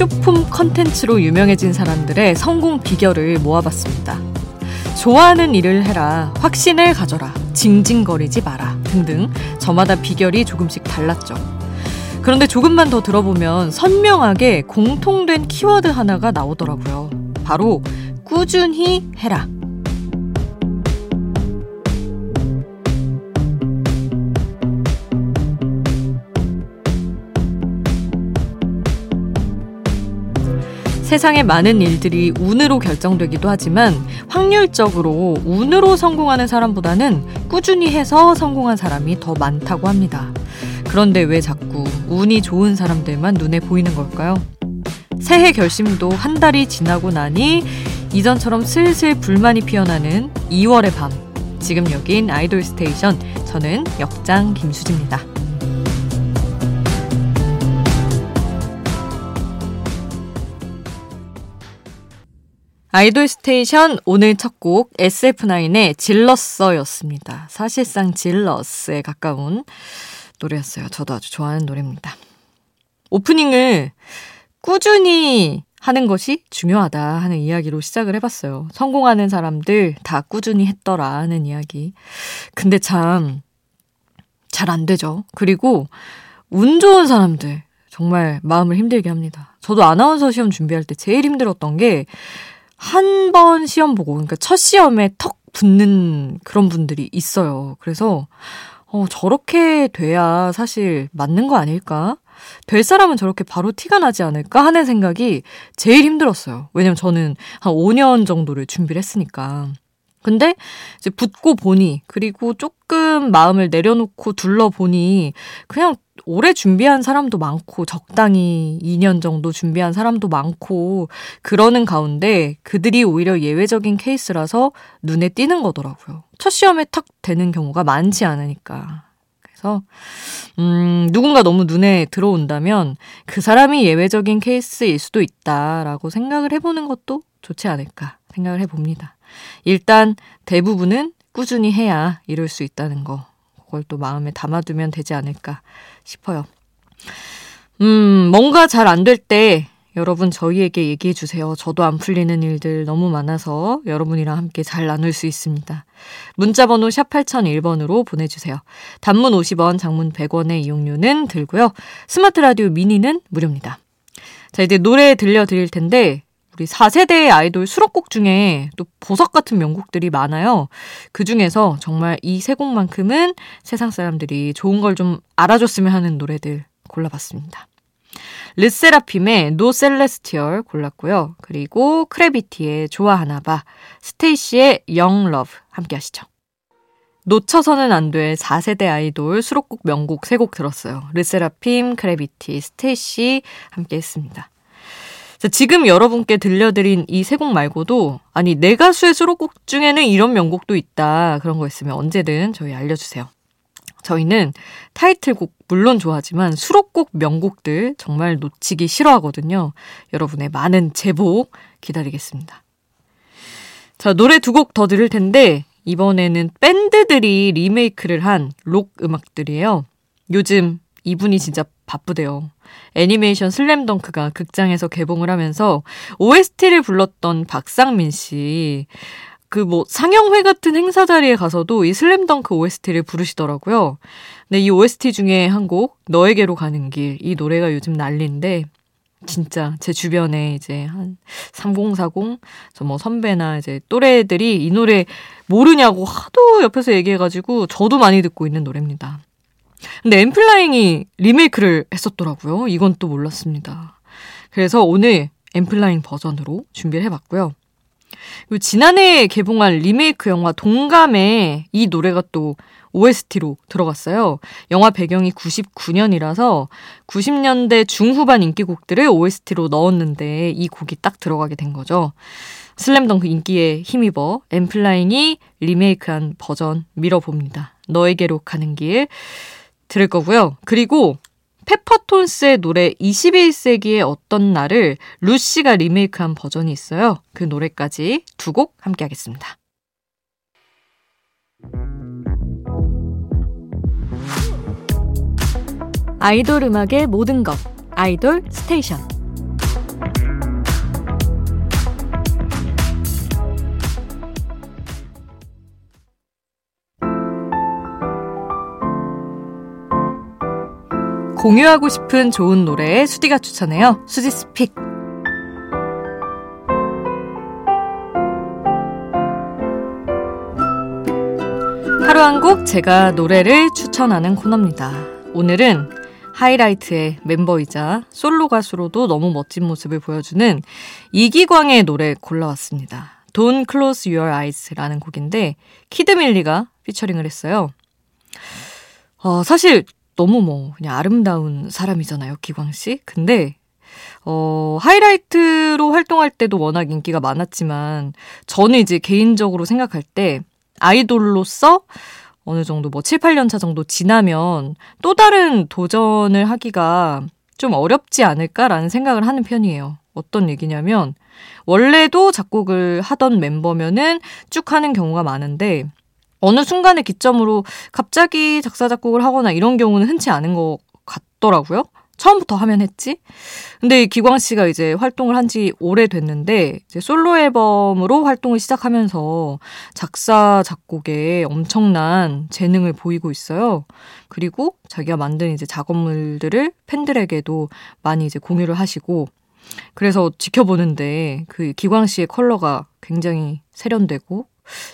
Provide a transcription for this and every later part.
쇼품 컨텐츠로 유명해진 사람들의 성공 비결을 모아봤습니다. 좋아하는 일을 해라, 확신을 가져라, 징징거리지 마라 등등 저마다 비결이 조금씩 달랐죠. 그런데 조금만 더 들어보면 선명하게 공통된 키워드 하나가 나오더라고요. 바로 꾸준히 해라. 세상의 많은 일들이 운으로 결정되기도 하지만 확률적으로 운으로 성공하는 사람보다는 꾸준히 해서 성공한 사람이 더 많다고 합니다. 그런데 왜 자꾸 운이 좋은 사람들만 눈에 보이는 걸까요? 새해 결심도 한 달이 지나고 나니 이전처럼 슬슬 불만이 피어나는 2월의 밤. 지금 여긴 아이돌 스테이션. 저는 역장 김수지입니다. 아이돌 스테이션 오늘 첫 곡 SF9의 질러서였습니다. 사실상 질러스에 가까운 노래였어요. 저도 아주 좋아하는 노래입니다. 오프닝을 꾸준히 하는 것이 중요하다 하는 이야기로 시작을 해봤어요. 성공하는 사람들 다 꾸준히 했더라 하는 이야기. 근데 참, 잘 안 되죠. 그리고 운 좋은 사람들 정말 마음을 힘들게 합니다. 저도 아나운서 시험 준비할 때 제일 힘들었던 게 한 번 시험 보고, 그러니까 첫 시험에 턱 붙는 그런 분들이 있어요. 그래서, 어, 저렇게 돼야 사실 맞는 거 아닐까? 될 사람은 저렇게 바로 티가 나지 않을까 하는 생각이 제일 힘들었어요. 왜냐면 저는 한 5년 정도를 준비를 했으니까. 근데 이제 붙고 보니, 그리고 조금 마음을 내려놓고 둘러보니, 그냥 오래 준비한 사람도 많고 적당히 2년 정도 준비한 사람도 많고 그러는 가운데 그들이 오히려 예외적인 케이스라서 눈에 띄는 거더라고요. 첫 시험에 탁 되는 경우가 많지 않으니까. 그래서 음, 누군가 너무 눈에 들어온다면 그 사람이 예외적인 케이스일 수도 있다라고 생각을 해보는 것도 좋지 않을까 생각을 해봅니다. 일단 대부분은 꾸준히 해야 이룰 수 있다는 거. 그걸 또 마음에 담아두면 되지 않을까 싶어요. 음, 뭔가 잘 안 될 때 여러분 저희에게 얘기해 주세요. 저도 안 풀리는 일들 너무 많아서 여러분이랑 함께 잘 나눌 수 있습니다. 문자 번호 샵 8001번으로 보내 주세요. 단문 50원, 장문 100원의 이용료는 들고요. 스마트 라디오 미니는 무료입니다. 자, 이제 노래 들려 드릴 텐데 우리 4세대 아이돌 수록곡 중에 또 보석 같은 명곡들이 많아요. 그 중에서 정말 이 세 곡만큼은 세상 사람들이 좋은 걸 좀 알아줬으면 하는 노래들 골라봤습니다. 르세라핌의 No Celestial 골랐고요. 그리고 크래비티의 좋아하나봐, 스테이시의 Young Love 함께 하시죠. 놓쳐서는 안 될 4세대 아이돌 수록곡 명곡 3곡 들었어요. 르세라핌, 크래비티, 스테이시 함께 했습니다. 자, 지금 여러분께 들려드린 이 세 곡 말고도 아니 내 가수의 수록곡 중에는 이런 명곡도 있다 그런 거 있으면 언제든 저희 알려주세요. 저희는 타이틀곡 물론 좋아하지만 수록곡 명곡들 정말 놓치기 싫어하거든요. 여러분의 많은 제보 기다리겠습니다. 자, 노래 두 곡 더 들을 텐데 이번에는 밴드들이 리메이크를 한 록 음악들이에요. 요즘 이분이 진짜 바쁘대요. 애니메이션 슬램덩크가 극장에서 개봉을 하면서 OST를 불렀던 박상민 씨. 그 뭐 상영회 같은 행사 자리에 가서도 이 슬램덩크 OST를 부르시더라고요. 근데 이 OST 중에 한 곡, 너에게로 가는 길. 이 노래가 요즘 난리인데, 진짜 제 주변에 이제 한 3040, 저 뭐 선배나 이제 또래들이 이 노래 모르냐고 하도 옆에서 얘기해가지고 저도 많이 듣고 있는 노래입니다. 근데 엠플라잉이 리메이크를 했었더라고요. 이건 또 몰랐습니다. 그래서 오늘 엠플라잉 버전으로 준비를 해봤고요. 그리고 지난해 개봉한 리메이크 영화 동감에 이 노래가 또 OST로 들어갔어요. 영화 배경이 99년이라서 90년대 중후반 인기곡들을 OST로 넣었는데 이 곡이 딱 들어가게 된 거죠. 슬램덩크 인기에 힘입어 엠플라잉이 리메이크한 버전 밀어봅니다. 너에게로 가는 길. 들을 거고요. 그리고 페퍼톤스의 노래 21세기의 어떤 날을 루시가 리메이크한 버전이 있어요. 그 노래까지 두 곡 함께 하겠습니다. 아이돌 음악의 모든 것 아이돌 station 공유하고 싶은 좋은 노래 수디가 추천해요. 수디's pick. 하루 한 곡 제가 노래를 추천하는 코너입니다. 오늘은 하이라이트의 멤버이자 솔로 가수로도 너무 멋진 모습을 보여주는 이기광의 노래 골라왔습니다. Don't Close Your Eyes라는 곡인데 키드밀리가 피처링을 했어요. 어, 사실 너무 뭐 그냥 아름다운 사람이잖아요, 기광 씨. 근데 어, 하이라이트로 활동할 때도 워낙 인기가 많았지만 저는 이제 개인적으로 생각할 때 아이돌로서 어느 정도 뭐 7, 8년 차 정도 지나면 또 다른 도전을 하기가 좀 어렵지 않을까라는 생각을 하는 편이에요. 어떤 얘기냐면 원래도 작곡을 하던 멤버면은 쭉 하는 경우가 많은데 어느 순간의 기점으로 갑자기 작사 작곡을 하거나 이런 경우는 흔치 않은 것 같더라고요. 처음부터 하면 했지. 근데 기광 씨가 이제 활동을 한 지 오래됐는데 이제 솔로 앨범으로 활동을 시작하면서 작사 작곡에 엄청난 재능을 보이고 있어요. 그리고 자기가 만든 이제 작업물들을 팬들에게도 많이 이제 공유를 하시고 그래서 지켜보는데 그 기광 씨의 컬러가 굉장히 세련되고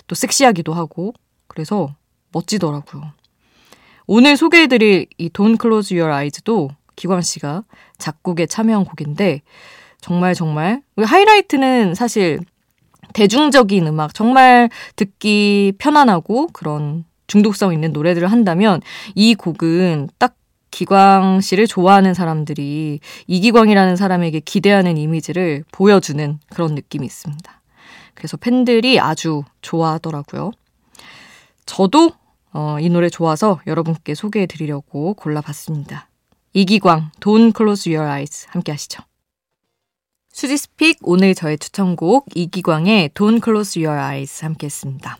또 섹시하기도 하고 그래서 멋지더라고요. 오늘 소개해드릴 이 Don't Close Your Eyes도 기광 씨가 작곡에 참여한 곡인데 정말 정말 하이라이트는 사실 대중적인 음악 정말 듣기 편안하고 그런 중독성 있는 노래들을 한다면 이 곡은 딱 기광 씨를 좋아하는 사람들이 이기광이라는 사람에게 기대하는 이미지를 보여주는 그런 느낌이 있습니다. 그래서 팬들이 아주 좋아하더라고요. 저도 어, 이 노래 좋아서 여러분께 소개해 드리려고 골라봤습니다. 이기광, Don't Close Your Eyes 함께 하시죠. 수지스픽 오늘 저의 추천곡 이기광의 Don't Close Your Eyes 함께 했습니다.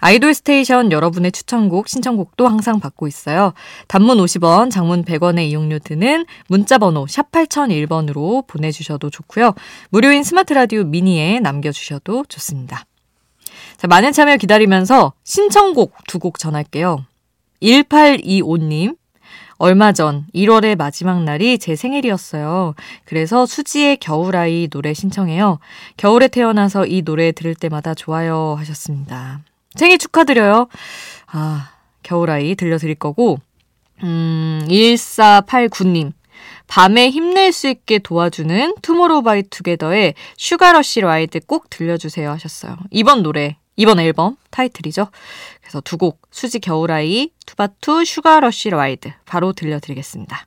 아이돌 station 여러분의 추천곡, 신청곡도 항상 받고 있어요. 단문 50원, 장문 100원의 이용료 드는 문자번호 샵 8001번으로 보내주셔도 좋고요. 무료인 스마트 라디오 미니에 남겨주셔도 좋습니다. 자, 많은 참여 기다리면서 신청곡 두 곡 전할게요. 1825님, 얼마 전 1월의 마지막 날이 제 생일이었어요. 그래서 수지의 겨울아이 노래 신청해요. 겨울에 태어나서 이 노래 들을 때마다 좋아요 하셨습니다. 생일 축하드려요. 아, 겨울아이 들려드릴 거고, 음, 1489님. 밤에 힘낼 수 있게 도와주는 투모로우 바이 투게더의 Sugar Rush Ride 꼭 들려주세요 하셨어요. 이번 노래, 이번 앨범 타이틀이죠. 그래서 두 곡 수지 겨울아이 투바투 Sugar Rush Ride 바로 들려드리겠습니다.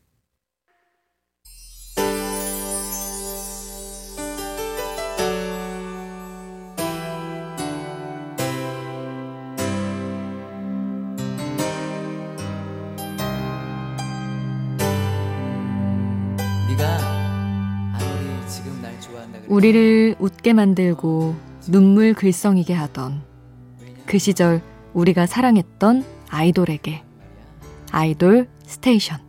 우리를 웃게 만들고 눈물 글썽이게 하던 그 시절 우리가 사랑했던 아이돌에게. 아이돌 스테이션.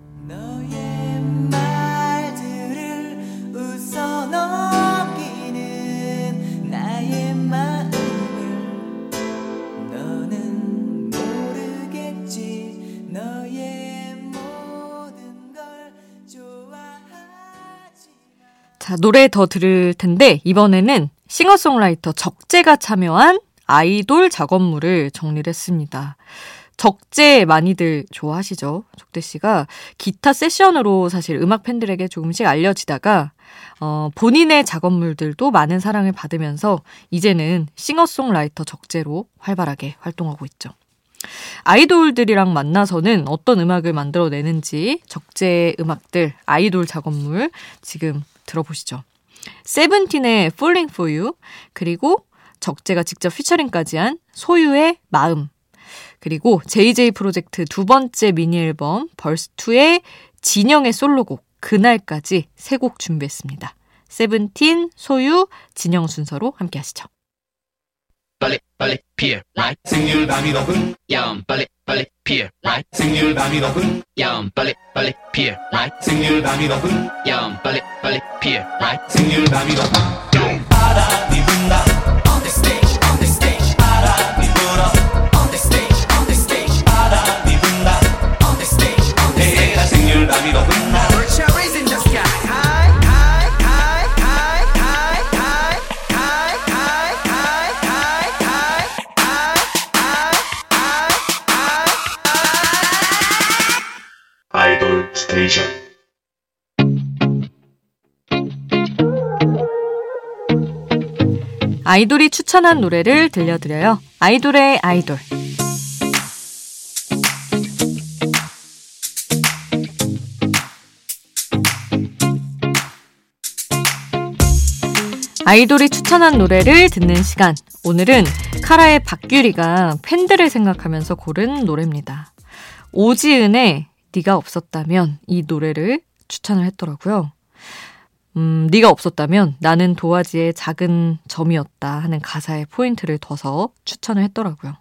자, 노래 더 들을 텐데, 이번에는 싱어송라이터 적재가 참여한 아이돌 작업물을 정리를 했습니다. 적재 많이들 좋아하시죠? 적재 씨가 기타 세션으로 사실 음악 팬들에게 조금씩 알려지다가 어, 본인의 작업물들도 많은 사랑을 받으면서 이제는 싱어송라이터 적재로 활발하게 활동하고 있죠. 아이돌들이랑 만나서는 어떤 음악을 만들어내는지 적재 음악들, 아이돌 작업물 지금 들어보시죠. 세븐틴의 Falling for You, 그리고 적재가 직접 피처링까지 한 소유의 마음, 그리고 JJ 프로젝트 두 번째 미니 앨범 벌스2의 진영의 솔로곡, 그날까지 세 곡 준비했습니다. 세븐틴, 소유, 진영 순서로 함께 하시죠. 빨리 빨리 피어 라이 생률 밤이 높은 야음 빨리 빨리 피어 라이 생률 밤이 높은 야음 빨리 빨리 피어 라이 생률 밤이 높은 야음 빨리 빨리 피어 라이 생률 밤이 높은 바람이 분다 아이돌이 추천한 노래를 들려드려요. 아이돌의 아이돌. 아이돌이 추천한 노래를 듣는 시간. 오늘은 카라의 박규리가 팬들을 생각하면서 고른 노래입니다. 오지은의 네가 없었다면 이 노래를 추천을 했더라고요. 음, 네가 없었다면 나는 도화지의 작은 점이었다 하는 가사에 포인트를 둬서 추천을 했더라고요.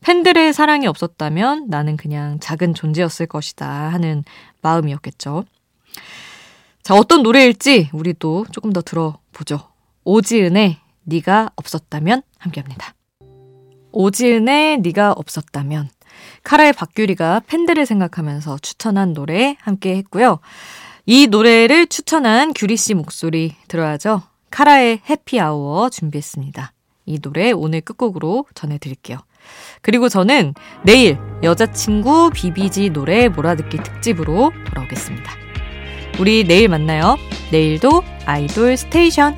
팬들의 사랑이 없었다면 나는 그냥 작은 존재였을 것이다 하는 마음이었겠죠. 자, 어떤 노래일지 우리도 조금 더 들어보죠. 오지은의 네가 없었다면 함께합니다. 오지은의 네가 없었다면 카라의 박규리가 팬들을 생각하면서 추천한 노래 함께 했고요. 이 노래를 추천한 규리 씨 목소리 들어야죠. 카라의 해피아워 준비했습니다. 이 노래 오늘 끝곡으로 전해드릴게요. 그리고 저는 내일 여자친구 비비지 노래 몰아듣기 특집으로 돌아오겠습니다. 우리 내일 만나요. 내일도 아이돌 스테이션.